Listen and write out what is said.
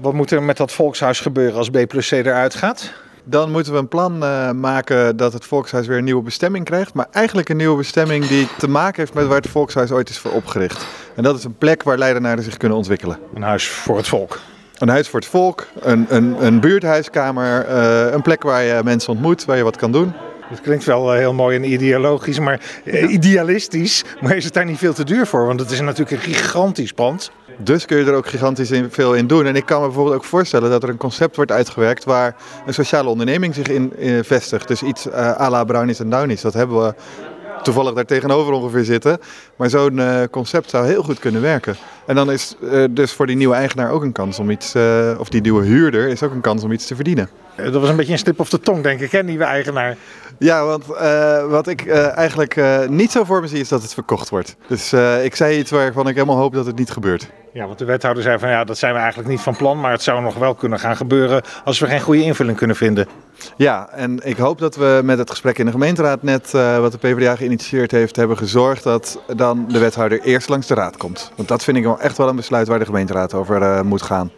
Wat moet er met dat volkshuis gebeuren als B plus C eruit gaat? Dan moeten we een plan uh, maken dat het Volkshuis weer een nieuwe bestemming krijgt. Maar eigenlijk een nieuwe bestemming die te maken heeft met waar het Volkshuis ooit is voor opgericht. En dat is een plek waar Leidenaren zich kunnen ontwikkelen. Een huis voor het volk. Een huis voor het volk, een, een, een buurthuiskamer, uh, een plek waar je mensen ontmoet, waar je wat kan doen. Het klinkt wel heel mooi en ideologisch, maar idealistisch. Maar is het daar niet veel te duur voor? Want het is natuurlijk een gigantisch pand. Dus kun je er ook gigantisch in, veel in doen. En ik kan me bijvoorbeeld ook voorstellen dat er een concept wordt uitgewerkt waar een sociale onderneming zich in, vestigt. Dus iets uh, à la Brownies en Downies. Dat hebben we toevallig daar tegenover ongeveer zitten. Maar zo'n uh, concept zou heel goed kunnen werken. En dan is uh, dus voor die nieuwe eigenaar ook een kans om iets, uh, of die nieuwe huurder is ook een kans om iets te verdienen. Dat was een beetje een stip of de tong, denk ik, hè, nieuwe eigenaar. Ja, want wat ik eigenlijk niet zo voor me zie is dat het verkocht wordt. Dus ik zei iets waarvan ik helemaal hoop dat het niet gebeurt. Ja, want de wethouder zei van ja, dat zijn we eigenlijk niet van plan, maar het zou nog wel kunnen gaan gebeuren als we geen goede invulling kunnen vinden. Ja, en ik hoop dat we met het gesprek in de gemeenteraad net, uh, wat de PvdA geïnitieerd heeft, hebben gezorgd dat dan de wethouder eerst langs de raad komt. Want dat vind ik wel echt wel een besluit waar de gemeenteraad over uh, moet gaan.